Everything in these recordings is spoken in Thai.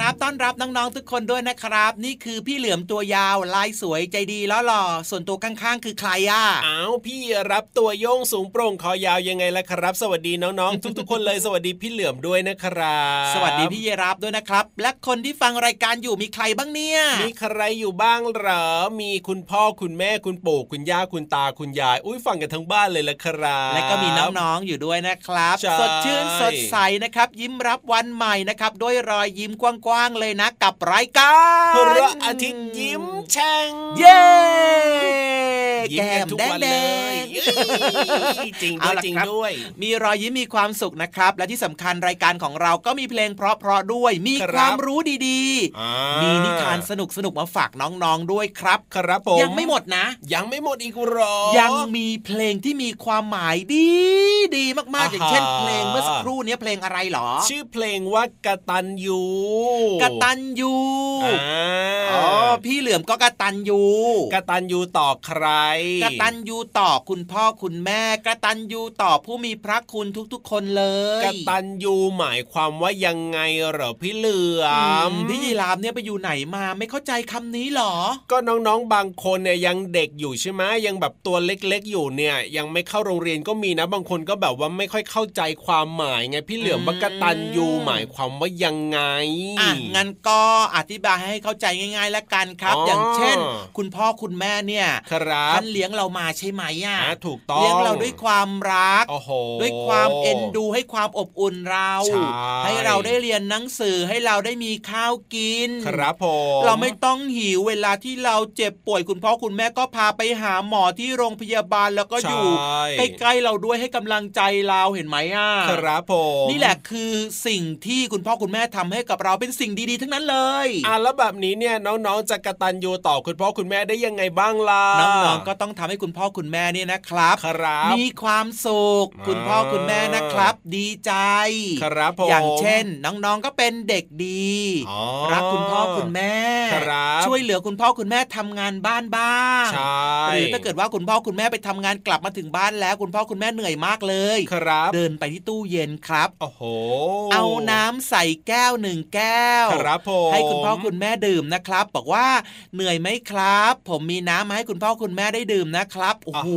น้องๆทุกคนด้วยนะครับ นี่คือพี่เหลือมตัวยาวลายสวยใจดีแล้วหล่อส่วนตัวข้างๆ คือใครอะอ้าวพี่รับตัวโยงสูงโปร่งคอยาวยังไงล่ะครับ สวัสดีน้องๆ ทุกๆคนเลยสวัสดีพี่เหลือมด้วยนะครับ สวัสดีพี่เยรับด้วยนะครับ และคนที่ฟังรายการอยู่มีใครบ้างเนี่ยมีใครอยู่บ้างเหรอมีคุณพ่อคุณแม่คุณปู่คุณย่าคุณตาคุณยาย อุ้ยฟังกันทั้งบ้านเลยละครับและก็มีน้องๆอยู่ด้วยนะครับ สดชื่นสดใสนะครับ ยิ้มรับวันใหม่นะครับด้วยรอยยิ้มกว้างๆเลยนะกับรายการพระอาทิตย์ยิ้มแฉ่งเย้แก้มแดงแดงจริงด้วยจริงด้วย มีรอยยิ้มมีความสุขนะครับ และที่สำคัญรายการของเราก็มีเพลงเพราะๆด้วย มีความรู้ดีๆ มีนิทานสนุกสนุกมาฝากน้องๆด้วยครับ ครับผมยังไม่หมดนะ ยังไม่หมดอีกหรอ ยังมีเพลงที่มีความหมายดีดีมากๆ อย่างเช่นเพลงเมื่อสักครู่นี้เพลงอะไรหรอ ชื่อเพลงว่ากตันยูกตันยูอ๋อพี่เหลือมก็กระตันยูกระตันยูต่อใครกระตันยูต่อคุณพ่อคุณแม่กระตันยูต่อผู้มีพระคุณทุกๆ คนเลยกระตันยูหมายความว่ายังไงเหรอพี่เหลือมพี่ยีรามเนี่ยไปอยู่ไหนมาไม่เข้าใจคำนี้หรอ ก็น้องๆบางคนเนี่ยยังเด็กอยู่ใช่ไหมยังแบบตัวเล็กๆอยู่เนี่ย ยังไม่เข้าโรงเรียนก็มีนะบางคนก็แบบว่าไม่ค่อยเข้าใจความหมายไงพี่เหลือมว่ากระตันยูหมายความว่ายังไงอะงั้นก็อธิบายให้เข้าใจง่ายๆแล้วกันครับ อย่างเช่น คุณพ่อคุณแม่เนี่ยท่านเลี้ยงเรามาใช่ไหมอะถูกต้องเลี้ยงเราด้วยความรักด้วยความเอ็นดูให้ความอบอุ่นเราให้เราได้เรียนหนังสือให้เราได้มีข้าวกิน ครับผมเราไม่ต้องหิวเวลาที่เราเจ็บป่วยคุณพ่อคุณแม่ก็พาไปหาหมอที่โรงพยาบาลแล้วก็อยู่ใกล้ๆเราด้วยให้กำลังใจเราเห็นไหมอะครับผมนี่แหละคือสิ่งที่คุณพ่อคุณแม่ทำให้กับเราเป็นสิ่งดีๆ ทั้งนั้นเลยอะแล้วแบบนี้เนี่ยน้องๆจะกระตันยูต่อคุณพ่อคุณแม่ได้ยังไงบ้างล่ะน้องๆก็ต้องทำให้คุณพ่อคุณแม่เนี่ยนะครับครับมีความสุขคุณพ่อคุณแม่นะครับ ดีใจครับผมอย่างเช่น น้องๆก็เป็นเด็กดีรักคุณพ่อคุณแม่ช่วยเหลือคุณพ่อคุณแม่ทำงานบ้านบ้างหรือถ้าเกิดว่าคุณพ่อคุณแม่ไปทำงานกลับมาถึงบ้านแล้ว คุณพ่อคุณแม่เหนื่อยมากเลยครับ เดินไปที่ตู้เย็นครับโอ้โหเอาน้ำใส่แก้วหนึ่งแก้วครับผมให้คุณพ่อคุณแม่ดื่มนะครับ บอกว่าเหนื่อยไหมครับ ผมมีน้ำมาให้คุณพ่อคุณแม่ได้ดื่มนะครับโอ้โห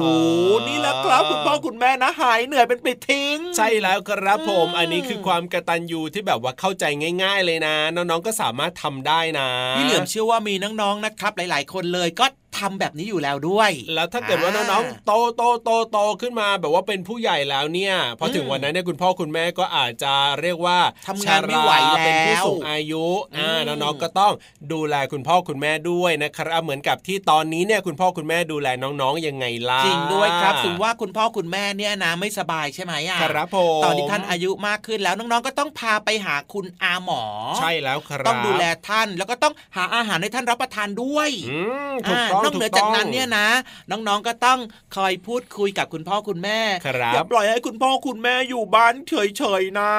นี่แหละครับคุณพ่อคุณแม่นะหายเหนื่อยเป็นปลิดทิ้ง ใช่แล้วครับผม อันนี้คือความกระตันยูที่แบบว่าเข้าใจง่าย ๆ เลยนะ น้องๆก็สามารถทำได้นะพี่เหลือมเชื่อว่ามีน้องๆนะครับ หลาย ๆ คนเลยก็ ทำแบบนี้อยู่แล้วด้วย แล้วถ้าเกิดว่าน้องๆโตโตโตโตขึ้นมาแบบว่าเป็นผู้ใหญ่แล้วเนี่ย พอถึงวันนั้นเนี่ยคุณพ่อคุณแม่ก็อาจจะเรียกว่าทำงานไม่ไหวแล้วเป็นผู้สูงอายุอ่าน้องๆก็ต้องดูแลคุณพ่อคุณแม่ด้วยนะครับ เหมือนกับที่ตอนนี้เนี่ยคุณพ่อคุณแม่ดูแลน้องๆยังไงล่ะจริงด้วยครับถึงว่าคุณพ่อคุณแม่เนี่ยนะไม่สบายใช่ไหมอะครับผมตอนที่ท่านอายุมากขึ้นแล้วน้องๆก็ต้องพาไปหาคุณอาหมอ ใช่แล้วครับต้องดูแลท่านแล้วก็ต้องหาอาหารให้ท่านรับประทานด้วยถูกต้องนอกเหนือจากนั้นเนี่ยนะ น้องๆก็ต้องคอยพูดคุยกับคุณพ่อคุณแม่อย่าปล่อยให้คุณพ่อคุณแม่อยู่บ้านเฉยๆนะ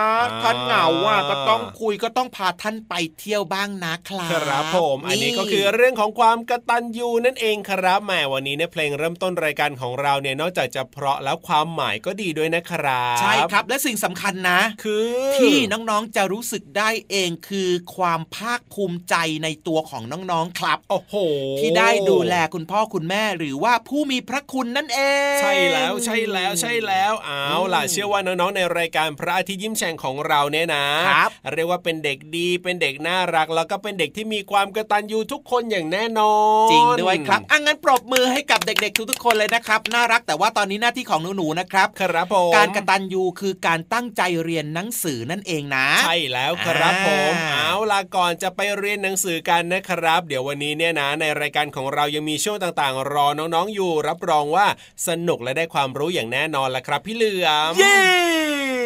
ท่านเหงาอะก็ต้องคุยก็ต้องพาท่านไปเที่ยวบ้างนะครับครับผมอันนี้ก็คือเรื่องของความกตัญญูนั่นเองครับแหมวันนี้เนี่ยเพลงเริ่มต้นรายการของเราเนี่ยนอกจากจะเพราะแล้วความหมายก็ดีด้วยนะครับใช่ครับและสิ่งสำคัญนะ คือที่น้องๆจะรู้สึกได้เองคือความภาคภูมิใจในตัวของน้องๆครับโอ้โหที่ได้ดูแลคุณพ่อคุณแม่หรือว่าผู้มีพระคุณนั่นเอง ใช่แล้วใช่แล้วใช่แล้วเอาล่ะเชื่อว่าน้องๆในรายการพระอาทิตย์ยิ้มแฉ่งของเราเนี่ยนะครับเรียกว่าเป็นเด็กดีเป็นเด็กน่ารัก แล้วก็เป็นเด็กที่มีความกตัญญูทุกคนอย่างแน่นอนจริงด้วยครับอังั้นปรบมือให้กับเด็กๆ ทุกๆคนเลยนะครับ น่ารักแต่ว่าตอนนี้หน้าที่ของหนูๆนะครับครับผมการกตัญญูคือการตั้งใจเรียนหนังสือนั่นเองนะ ใช่แล้วครับผมเอาล่ะก่อนจะไปเรียนหนังสือกันนะครับ เดี๋ยววันนี้เนี่ยนะในรายการของเรายังมีช่วงต่างๆ รอน้องๆอยู่ รับรองว่าสนุกและได้ความรู้อย่างแน่นอนละครับพี่เหลือมเย้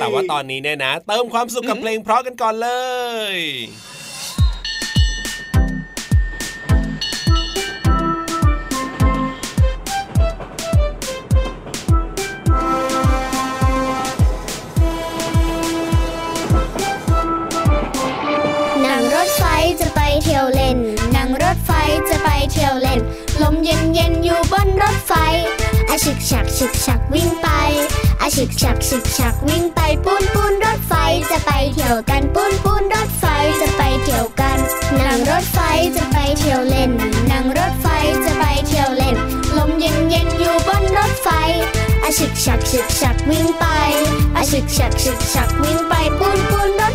แต่ว่าตอนนี้เนี่ยนะ เติมความสุขกับเพลงเพราะกันก่อนเลย ฉึกฉักฉึกฉักวิ่งไปอาฉึกฉักฉึกฉักวิ่งไปปูนปูนรถไฟจะไปเที่ยวกันปูนปูนรถไฟจะไปเที่ยวกันนั่งรถไฟจะไปเที่ยวเล่นนั่งรถไฟจะไปเที่ยวเล่น ลมเย็นเย็นอยู่บนรถไฟอาฉึกฉักฉึกฉักวิ่งไปอาฉึกฉักฉึกฉักวิ่งไปปูนปูนรถ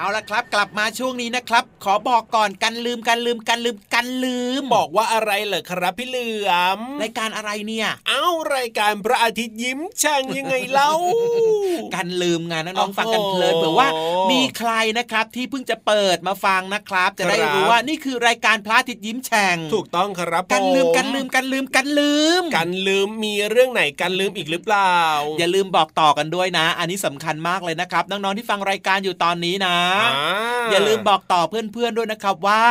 เอาละครับ กลับมาช่วงนี้นะครับ ขอบอกก่อนกันลืมกันลืมกันลืม กันลืมบอกว่าอะไรเหรอครับพี่เหลือมรายการอะไรเนี่ย เอ้ารายการพระอาทิตย์ยิ้มช่างยังไงเล่ากันลืมงานน้องฟังกันเพลินเผื่อว่ามีใครนะครับที่เพิ่งจะเปิดมาฟังนะครับ จะได้รู้ว่านี่คือรายการพระอาทิตย์ยิ้มแฉ่งถูกต้องครับกันลืมกันลืมกันลืมกันลืม กันลืมมีเรื่องไหนกันลืมอีกหรือเปล่า อย่าลืมบอกต่อกันด้วยนะ อันนี้สำคัญมากเลยนะครับน้องๆที่ฟังรายการอยู่ตอนนี้นะ อย่าลืมบอกต่อเพื่อนๆด้วยนะครับว่า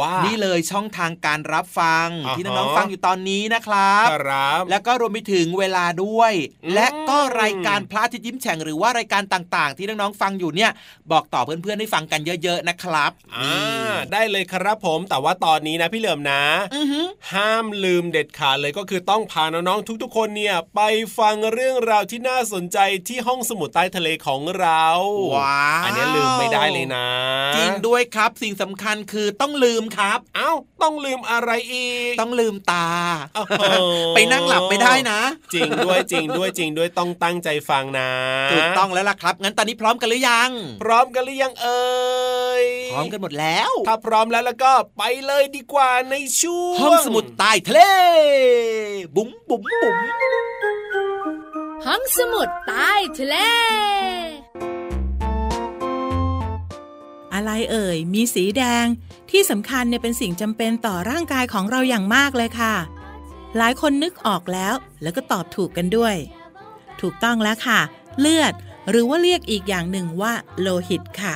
ว่านี่เลยช่องทางการรับฟัง ที่น้องๆฟังอยู่ตอนนี้นะครับครับแล้วก็รวมไปถึงเวลาด้วย และก็รายการพระอาทิตย์ยิ้มแฉ่งหรือว่ารายการต่างๆ ที่น้องๆฟังอยู่เนี่ยบอกต่อเพื่อนๆให้ฟังกันเยอะ ๆนะครับอ่าได้เลยครับผมแต่ว่าตอนนี้นะพี่เหลิมนะห้ามลืมเด็ดขาดเลยก็คือต้องพาน้องๆทุกๆ คนเนี่ยไปฟังเรื่องราวที่น่าสนใจที่ห้องสมุดใต้ทะเลของเราว้าอันนี้ลืมไม่ได้เลยนะ จริงด้วยครับสิ่งสำคัญคือต้องลืมครับเอ้าต้องลืมอะไรอีก ต้องลืมตา ไปนั่งหลับไม่ได้นะ จริงด้วยจริงด้วยจริงด้วยต้องตั้งใจฟังนะถูกต้องแล้วล่ะครับ งั้นตอนนี้พร้อมกันหรือยัง พร้อมกันหรือยังเอ่ยพร้อมกันหมดแล้ว ถ้าพร้อมแล้วแล้วก็ไปเลยดีกว่าในช่วงห้องสมุดใต้ทะเลบุ๋มบุ๋มบุ๋มห้องสมุดใต้ทะเลเอาอะไรเอ่ย มีสีแดง ที่สำคัญเนี่ยเป็นสิ่งจำเป็นต่อร่างกายของเราอย่างมากเลยค่ะ หลายคนนึกออกแล้วแล้วก็ตอบถูกกันด้วย ถูกต้องแล้วค่ะ เลือดหรือว่าเรียกอีกอย่างหนึ่งว่าโลหิตค่ะ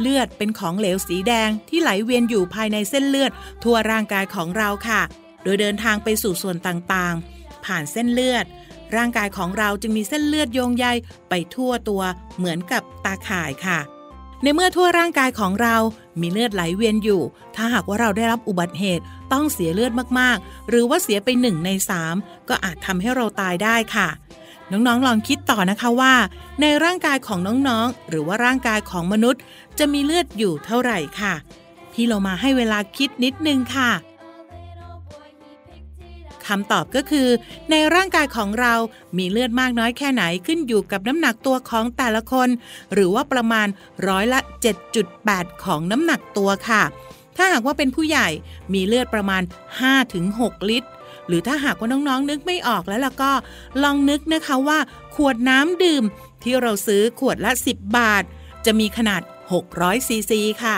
เลือดเป็นของเหลวสีแดงที่ไหลเวียนอยู่ภายในเส้นเลือด ทั่วร่างกายของเราค่ะ โดยเดินทางไปสู่ส่วนต่างๆ ผ่านเส้นเลือด ร่างกายของเราจึงมีเส้นเลือดโยงใยไปทั่วตัวเหมือนกับตาข่ายค่ะ ในเมื่อทั่วร่างกายของเรา มีเลือดไหลเวียนอยู่ ถ้าหากว่าเราได้รับอุบัติเหตุ ต้องเสียเลือดมากๆ หรือว่าเสียไปหนึ่งในสามก็อาจทำให้เราตายได้ค่ะ น้องๆลองคิดต่อนะคะว่า ในร่างกายของน้องๆ หรือว่าร่างกายของมนุษย์ จะมีเลือดอยู่เท่าไหร่ค่ะ พี่เรามาให้เวลาคิดนิดนึงค่ะ คำตอบก็คือ ในร่างกายของเรามีเลือดมากน้อยแค่ไหนขึ้นอยู่กับน้ำหนักตัวของแต่ละคน หรือว่าประมาณร้อยละ 7.8 ของน้ำหนักตัวค่ะ ถ้าหากว่าเป็นผู้ใหญ่มีเลือดประมาณ 5-6 ลิตร หรือถ้าหากว่าน้องๆ นึกไม่ออกแล้วล่ะก็ ลองนึกนะคะว่า ขวดน้ำดื่ม ที่เราซื้อขวดละ 10 บาท จะมีขนาด600ซีซีค่ะ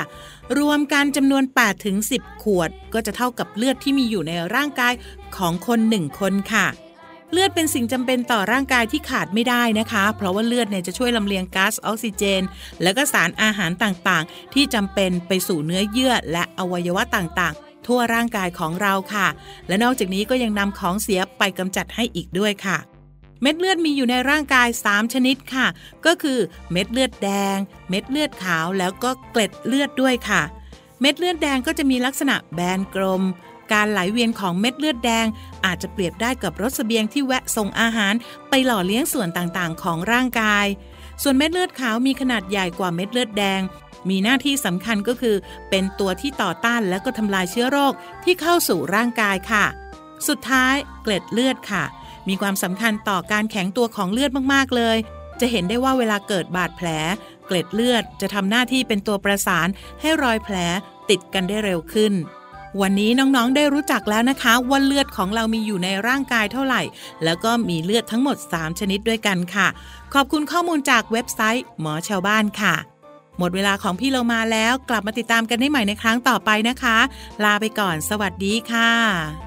รวมกันจำนวน8ถึง10 ขวด ก็จะเท่ากับเลือดที่มีอยู่ในร่างกายของคนหนึ่งคนค่ะเลือดเป็นสิ่งจำเป็นต่อร่างกายที่ขาดไม่ได้นะคะ เพราะว่าเลือดเนี่ยจะช่วยลำเลียงก๊าซออกซิเจน และก็สารอาหารต่างๆ ที่จำเป็นไปสู่เนื้อเยื่อและอวัยวะต่างๆ ทั่วร่างกายของเราค่ะ และนอกจากนี้ก็ยังนำของเสียไปกำจัดให้อีกด้วยค่ะ เม็ดเลือดมีอยู่ในร่างกาย 3 ชนิดค่ะ ก็คือเม็ดเลือดแดง เม็ดเลือดขาวแล้วก็เกล็ดเลือดด้วยค่ะ เม็ดเลือดแดงก็จะมีลักษณะแบนกลม การไหลเวียนของเม็ดเลือดแดง อาจจะเปรียบได้กับรถเสบียงที่แวะส่งอาหาร ไปหล่อเลี้ยงส่วนต่างๆ ของร่างกาย ส่วนเม็ดเลือดขาวมีขนาดใหญ่กว่าเม็ดเลือดแดงมีหน้าที่สำคัญก็คือ เป็นตัวที่ต่อต้านและก็ทำลายเชื้อโรคที่เข้าสู่ร่างกายค่ะ สุดท้ายเกล็ดเลือดค่ะ มีความสำคัญต่อการแข็งตัวของเลือดมากๆเลย จะเห็นได้ว่าเวลาเกิดบาดแผล เกล็ดเลือดจะทำหน้าที่เป็นตัวประสาน ให้รอยแผลติดกันได้เร็วขึ้น วันนี้น้องๆได้รู้จักแล้วนะคะว่าเลือดของเรามีอยู่ในร่างกายเท่าไหร่ แล้วก็มีเลือดทั้งหมด 3 ชนิดด้วยกันค่ะ ขอบคุณข้อมูลจากเว็บไซต์หมอชาวบ้านค่ะหมดเวลาของพี่เรามาแล้ว กลับมาติดตามกันได้ใหม่ในครั้งต่อไปนะคะ ลาไปก่อน สวัสดีค่ะ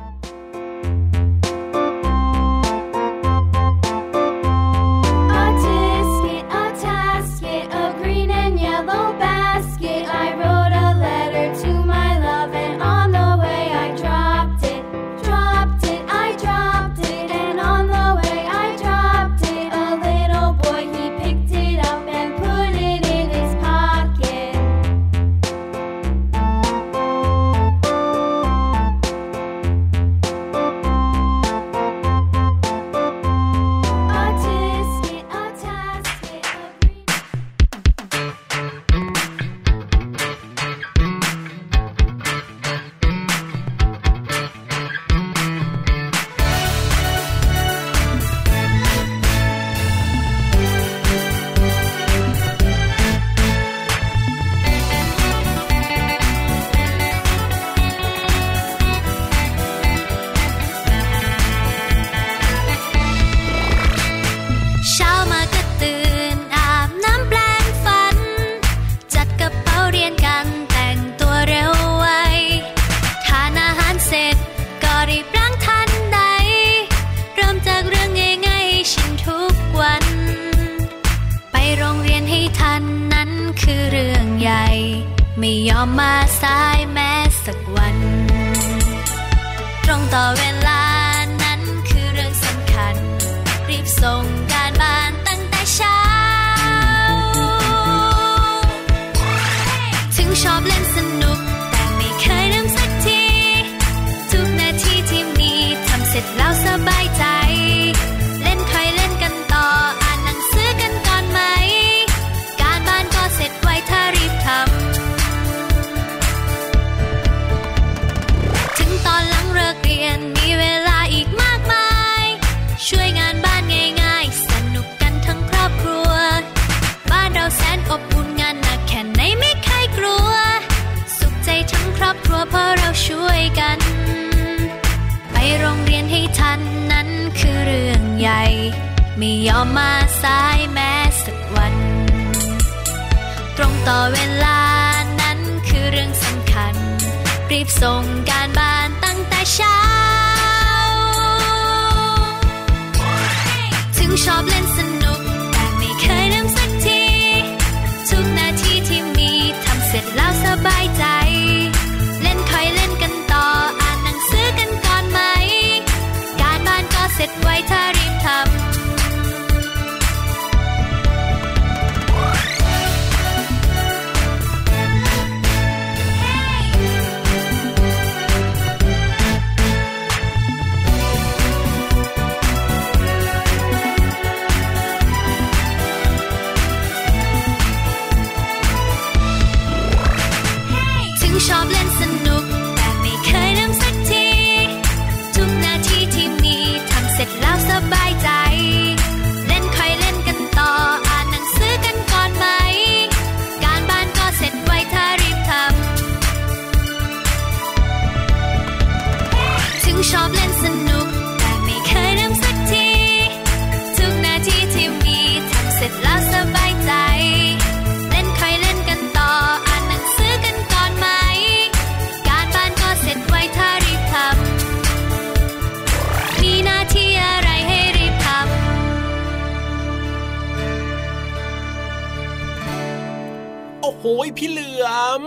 โอ้โหพี่เหลือม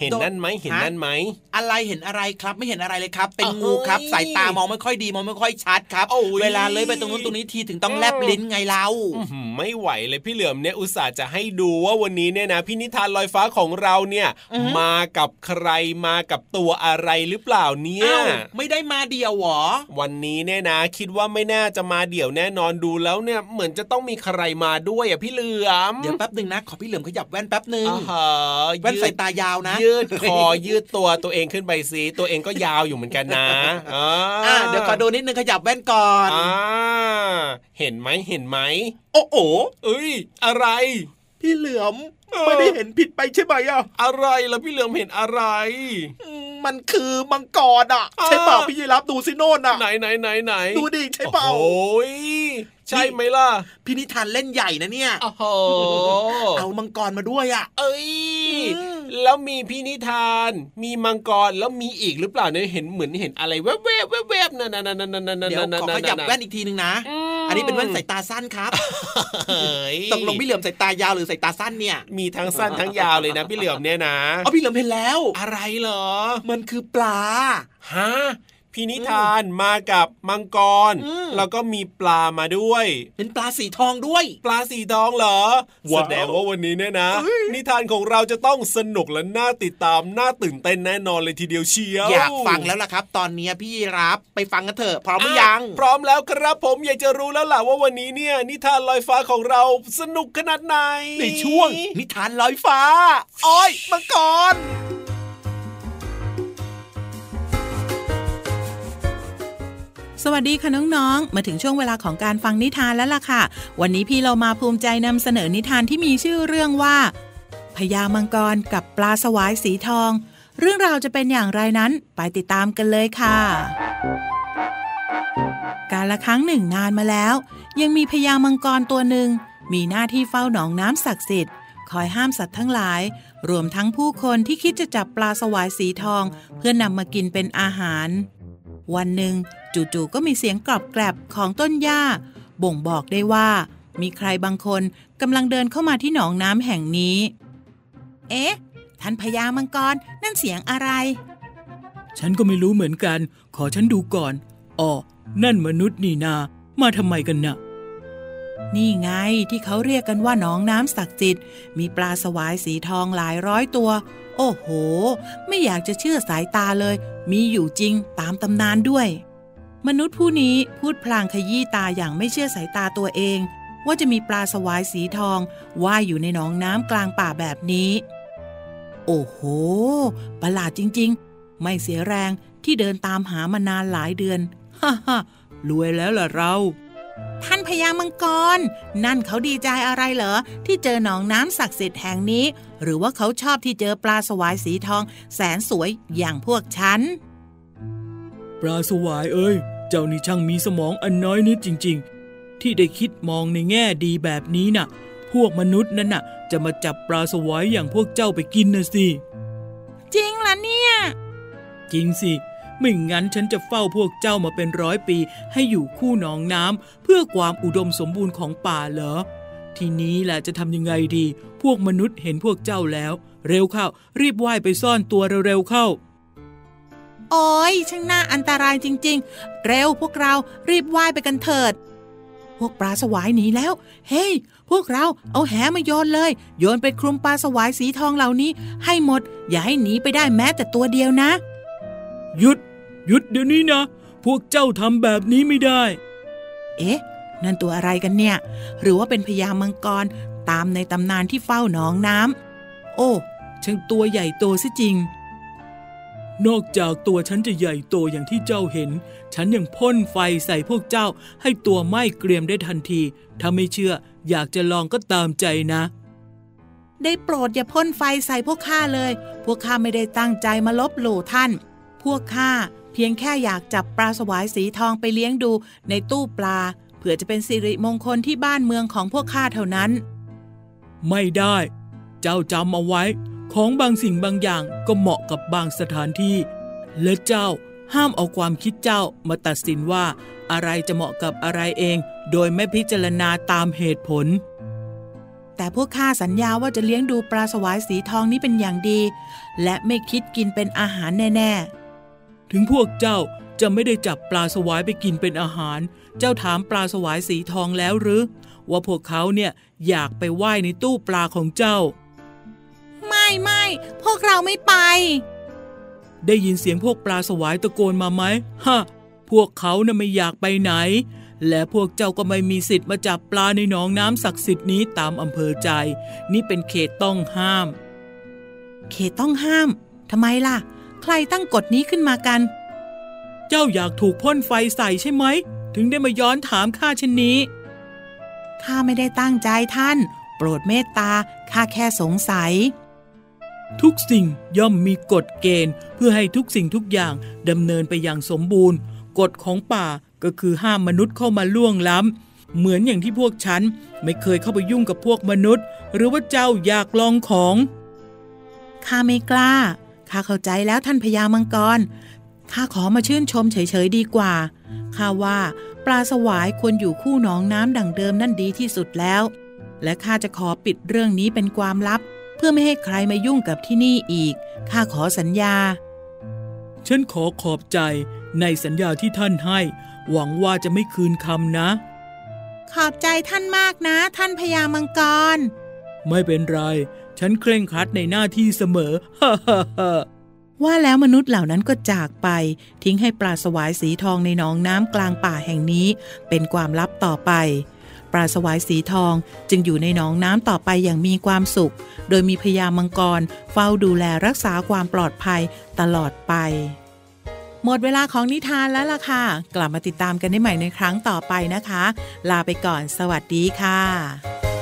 เห็นนั่นไหมเห็นนั่นไหมอะไรเห็นอะไรครับไม่เห็นอะไรเลยครับ เป็นเอ้ยงูครับ สายตามองไม่ค่อยดีมองไม่ค่อยชัดครับโอ้ยเวลาเลยไปตรงนู้นตรงนี้ทีถึงต้องแลบลิ้นไงเราอื้อหือไม่ไหวเลยพี่เหลือมเนี่ยอุตส่าห์จะให้ดูว่าวันนี้เนี่ยนะพี่นิทานลอยฟ้าของเราเนี่ยอือฮึมากับใครมากับตัวอะไรหรือเปล่าเนี่ยอ้าวไม่ได้มาเดียวเหรอ วันนี้เนี่ยนะ คิดว่าไม่น่าจะมาเดี่ยวแน่นอนดูแล้วเนี่ยเหมือนจะต้องมีใครมาด้วยอะพี่เหลือมเดี๋ยวแป๊บหนึ่งนะขอพี่เหลือมขยับแว่นแป๊บหนึ่งอ่าฮะแว่นยืดสายตายาวนะยืดคอยืดตัวตัวเองขึ้นไปสิตัวเองก็ยาวอยู่เหมือนกันนะอ่าอ่าเดี๋ยวขอดูนิดนึงขยับแว่นก่อนอ่าเห็นไหมเห็นไหมโอ้โหเอ้ย อะไร พี่เหลือมเออไม่ได้เห็นผิดไปใช่ไหมอะอะไรล่ะพี่เหลือมเห็นอะไรอืมมันคือมังกรอะอ่าใช่เปล่าพี่ยีรับดูสิโน่นอะไหนไหนไหนไหนดูดิใช่เปล่าโอ้ย ใช่ไหมล่ะพี่นิทานเล่นใหญ่นะเนี่ยโอ้โหเอามังกรมาด้วยอะ เอ้ยอืมแล้วมีพี่นิทาน มีมังกรแล้วมีอีกหรือเปล่าเนี่ยเห็นเหมือนเห็นอะไรแวบๆแวบๆนั่นนั่นนั่นนั่นนั่นนั่นเดี๋ยวขอขยับแว่นอีกทีนึงนะ อันนี้เป็นแว่นสายตาสั้นครับเฮ้ยตกลงพี่เหลือมสายตายาวหรือสายตาสั้นเนี่ย มีทั้งสั้นทั้งยาวเลยนะพี่เหลือมเนี่ยนะเอาพี่เหลือมเห็นแล้ว อะไรเหรอ มันคือปลาฮะ พี่นิทานมากับมังกรอืมแล้วก็มีปลามาด้วย เป็นปลาสีทองด้วย ปลาสีทองเหรอว้าวแสดงว่าวันนี้เนี่ยนะ นิทานของเราจะต้องสนุกและน่าติดตามน่าตื่นเต้นแน่นอนเลยทีเดียวเชียวอยากฟังแล้วล่ะครับ ตอนนี้พี่รับไปฟังกันเถอะพร้อมหรือยัง พร้อมแล้วครับผมอยากจะรู้แล้วล่ะว่าวันนี้เนี่ย นิทานลอยฟ้าของเราสนุกขนาดไหนในช่วงนิทานลอยฟ้าอ้อยมังกร สวัสดีค่ะน้องๆ มาถึงช่วงเวลาของการฟังนิทานแล้วล่ะค่ะ วันนี้พี่เรามาภูมิใจนำเสนอนิทานที่มีชื่อเรื่องว่าพญามังกรกับปลาสวายสีทอง เรื่องราวจะเป็นอย่างไรนั้นไปติดตามกันเลยค่ะ การละครั้งหนึ่งนานมาแล้ว ยังมีพญามังกรตัวหนึ่ง มีหน้าที่เฝ้าหนองน้ำศักดิ์สิทธิ์คอยห้ามสัตว์ทั้งหลาย รวมทั้งผู้คนที่คิดจะจับปลาสวายสีทอง เพื่อนนำมากินเป็นอาหาร วันหนึ่ง จู่ๆก็มีเสียงกรอบแกรบของต้นหญ้า บ่งบอกได้ว่า มีใครบางคนกำลังเดินเข้ามาที่หนองน้ำแห่งนี้ เอ๊ะ ท่านพญามังกรนั่นเสียงอะไร ฉันก็ไม่รู้เหมือนกัน ขอฉันดูก่อน อ๋อ นั่นมนุษย์นี่นา มาทำไมกันนะ่ะนี่ไงที่เขาเรียกกันว่าหนองน้ำศักดิ์สิทธิ์มีปลาสวายสีทองหลายร้อยตัว โอ้โห ไม่อยากจะเชื่อสายตาเลย มีอยู่จริงตามตำนานด้วย มนุษย์ผู้นี้พูดพลางขยี้ตาอย่างไม่เชื่อสายตาตัวเอง ว่าจะมีปลาสวายสีทองว่ายอยู่ในหนองน้ำกลางป่าแบบนี้ โอ้โห ประหลาดจริง ๆ ไม่เสียแรงที่เดินตามหามานานหลายเดือน ฮ่าฮ่ารวยแล้วล่ะเรา ท่านพญามังกร นั่นเขาดีใจอะไรเหรอ ที่เจอหนองน้ำศักดิ์สิทธิ์แห่งนี้ หรือว่าเขาชอบที่เจอปลาสวายสีทอง แสนสวยอย่างพวกฉัน ปลาสวายเอ้ย เจ้านี่ช่างมีสมองอันน้อยนิดจริง ๆ ที่ได้คิดมองในแง่ดีแบบนี้น่ะ พวกมนุษย์นั่นน่ะ จะมาจับปลาสวายอย่างพวกเจ้าไปกินนะสิฉจริงล่ะเนี่ย จริงสิไม่งั้นฉันจะเฝ้าพวกเจ้ามาเป็นร้อยปี ให้อยู่คู่หนองน้ำเพื่อความอุดมสมบูรณ์ของป่าเหรอ ทีนี้แหละจะทำยังไงดี พวกมนุษย์เห็นพวกเจ้าแล้ว เร็วเข้า รีบว่ายไปซ่อนตัวเร็วๆเข้า โอ้ยช่างน่าอันตรายจริง ๆ เร็วพวกเรารีบว่ายไปกันเถิด พวกปลาสวายหนีแล้ว เฮ้ยพวกเราเอาแหมาโยนเลย โยนไปคลุมปลาสวายสีทองเหล่านี้ ให้หมด อย่าให้หนีไปได้แม้แต่ตัวเดียวนะ หยุด หยุดเดี๋ยวนี้นะ พวกเจ้าทำแบบนี้ไม่ได้ เอ๊ะ นั่นตัวอะไรกันเนี่ย หรือว่าเป็นพญามังกรตามในตำนานที่เฝ้าหนองน้ำโอ้ช่างตัวใหญ่โตซิจริง นอกจากตัวฉันจะใหญ่โตอย่างที่เจ้าเห็น ฉันยังพ่นไฟใส่พวกเจ้าให้ตัวไหม้เกรียมได้ทันที ถ้าไม่เชื่ออยากจะลองก็ตามใจนะ ได้โปรดอย่าพ่นไฟใส่พวกข้าเลย พวกข้าไม่ได้ตั้งใจมาลบหลู่ท่าน พวกข้าเพียงแค่อยากจับปลาสวายสีทองไปเลี้ยงดูในตู้ปลาเพื่อจะเป็นสิริมงคลที่บ้านเมืองของพวกข้าเท่านั้น ไม่ได้ เจ้าจำเอาไว้ ของบางสิ่งบางอย่างก็เหมาะกับบางสถานที่ และเจ้าห้ามเอาความคิดเจ้ามาตัดสินว่าอะไรจะเหมาะกับอะไรเอง โดยไม่พิจารณาตามเหตุผล แต่พวกข้าสัญญาว่าจะเลี้ยงดูปลาสวายสีทองนี้เป็นอย่างดี และไม่คิดกินเป็นอาหารแน่ๆ ถึงพวกเจ้าจะไม่ได้จับปลาสวายไปกินเป็นอาหาร เจ้าถามปลาสวายสีทองแล้วหรือ ว่าพวกเขาเนี่ยอยากไปไหว้ในตู้ปลาของเจ้า ไม่ไม่พวกเราไม่ไป ได้ยินเสียงพวกปลาสวายตะโกนมาไหมฮะ พวกเขาน่ะไม่อยากไปไหน และพวกเจ้าก็ไม่มีสิทธิ์มาจับปลาในหนองน้ำศักดิ์สิทธิ์นี้ตามอำเภอใจ นี่เป็นเขตต้องห้าม เขตต้องห้ามทำไมล่ะ ใครตั้งกฎนี้ขึ้นมากัน เจ้าอยากถูกพ่นไฟใส่ใช่ไหม ถึงได้มาย้อนถามข้าเช่นนี้ข้าไม่ได้ตั้งใจท่าน โปรดเมตตาข้าแค่สงสัย ทุกสิ่งย่อมมีกฎเกณฑ์ เพื่อให้ทุกสิ่งทุกอย่างดำเนินไปอย่างสมบูรณ์ กฎของป่าก็คือห้ามมนุษย์เข้ามาล่วงล้ำ เหมือนอย่างที่พวกฉัน ไม่เคยเข้าไปยุ่งกับพวกมนุษย์ หรือว่าเจ้าอยากลองของข้าไม่กล้าข้าเข้าใจแล้วท่านพญามังกรข้าขอมาชื่นชมเฉยๆดีกว่าข้าว่าปลาสวายควรอยู่คู่หนองน้ำดั่งเดิมนั่นดีที่สุดแล้ว และข้าจะขอปิดเรื่องนี้เป็นความลับ พื่อไม่ให้ใครมายุ่งกับที่นี่อีก ข้าขอสัญญา ฉันขอขอบใจในสัญญาที่ท่านให้ หวังว่าจะไม่คืนคำนะ ขอบใจท่านมากนะ ท่านพญามังกร ไม่เป็นไร ฉันเคร่งครัดในหน้าที่เสมอ ฮ่าฮ่าฮ่าว่าแล้วมนุษย์เหล่านั้นก็จากไป ทิ้งให้ปลาสวายสีทองในหนองน้ำกลางป่าแห่งนี้ เป็นความลับต่อไป ปลาสวายสีทอง จึงอยู่ในหนองน้ำต่อไปอย่างมีความสุข โดยมีพญามังกร เฝ้าดูแลรักษาความปลอดภัยตลอดไป หมดเวลาของนิทานแล้วล่ะค่ะ กลับมาติดตามกันได้ใหม่ในครั้งต่อไปนะคะ ลาไปก่อน สวัสดีค่ะ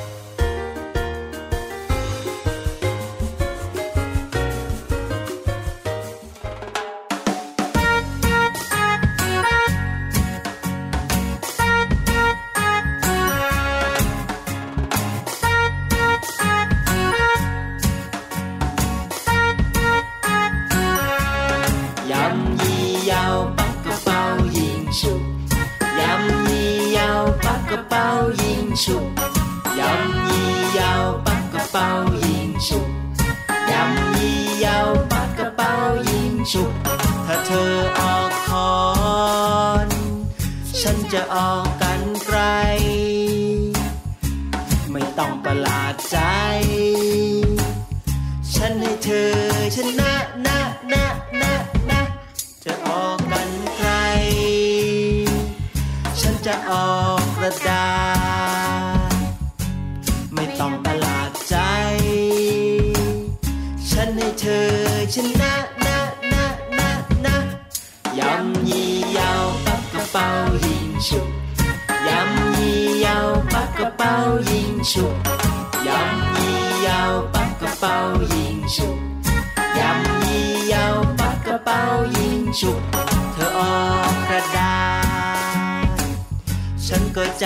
ฉุกยำยี่ยาวปัดกระเป๋ายิงฉุก ถ้าเธอออกคอน ฉันจะออก ฉันก็จ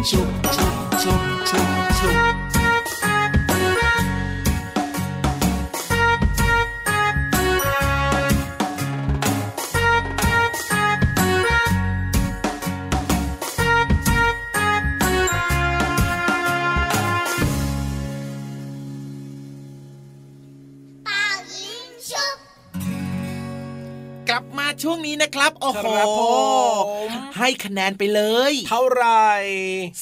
ยิงฉุบฉุบฉุบฉุบฉุบกลับมาช่วงนี้นะครับ โอ้โห ให้คะแนนไปเลย เท่าไหร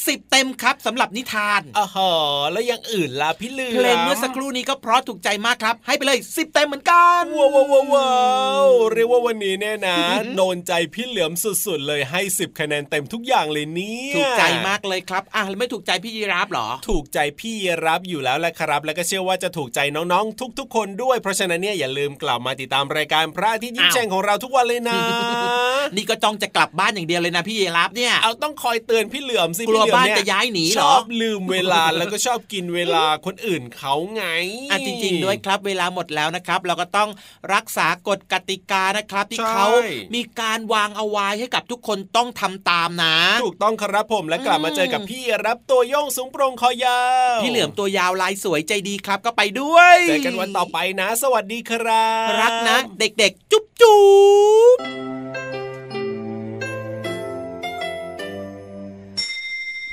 สิบเต็มครับสำหรับนิทานอ๋อหอแล้วอยังอื่นล่ะพี่เหลือมเพลงเมื่อสักครู่นี้ก็เพราะถูกใจมากครับ ให้ไปเลยสิบเต็มเหมือนกันว้าวว้าวว้าวเรียกว่าวันนี้เนี่ยนะโดนใจพี่เหลือมสุดๆ เลยให้สิบคะแนนเต็มทุกอย่างเลยเนี่ยถูกใจมากเลยครับอะแล้วไม่ถูกใจพี่ยีราฟเหรอ ถูกใจพี่รับอยู่แล้วแหละครับ แล้วก็เชื่อว่าจะถูกใจน้องๆ ทุก ๆ คนด้วย เพราะฉะนั้นเนี่ยอย่าลืมกลับมาติดตามรายการพระอาทิตย์ยิ้มอ้าวแฉ่งของเราทุกวันเลยนะ นี่ก็จ้องจะกลับบ้านอย่างเดียวเลยนะพี่ยีราฟเนี่ยเอาต้องคอยเตือนพี่เหลือมสิกลัวพี่เหลือมบ้านเยจะย้ายหนีเหรอชอบลืมเวลาแล้วก็ชอบกินเวลาคนอื่นเขาไงอะจริงๆด้วยครับเวลาหมดแล้วนะครับ เราก็ต้องรักษากฎกติกานะครับ ที่ใช่เขามีการวางเอาไว้ให้กับทุกคนต้องทำตามนะ ถูกต้องครับผมและกลับมาเจอกับพี่รับตัวโยงสูงโปรงคอยาวพี่เหลือมตัวยาวลายสวยใจดีครับก็ไปด้วยเจอกันวันต่อไปนะ สวัสดีครับ รักนะ เด็กๆ จุ๊บจุ๊บ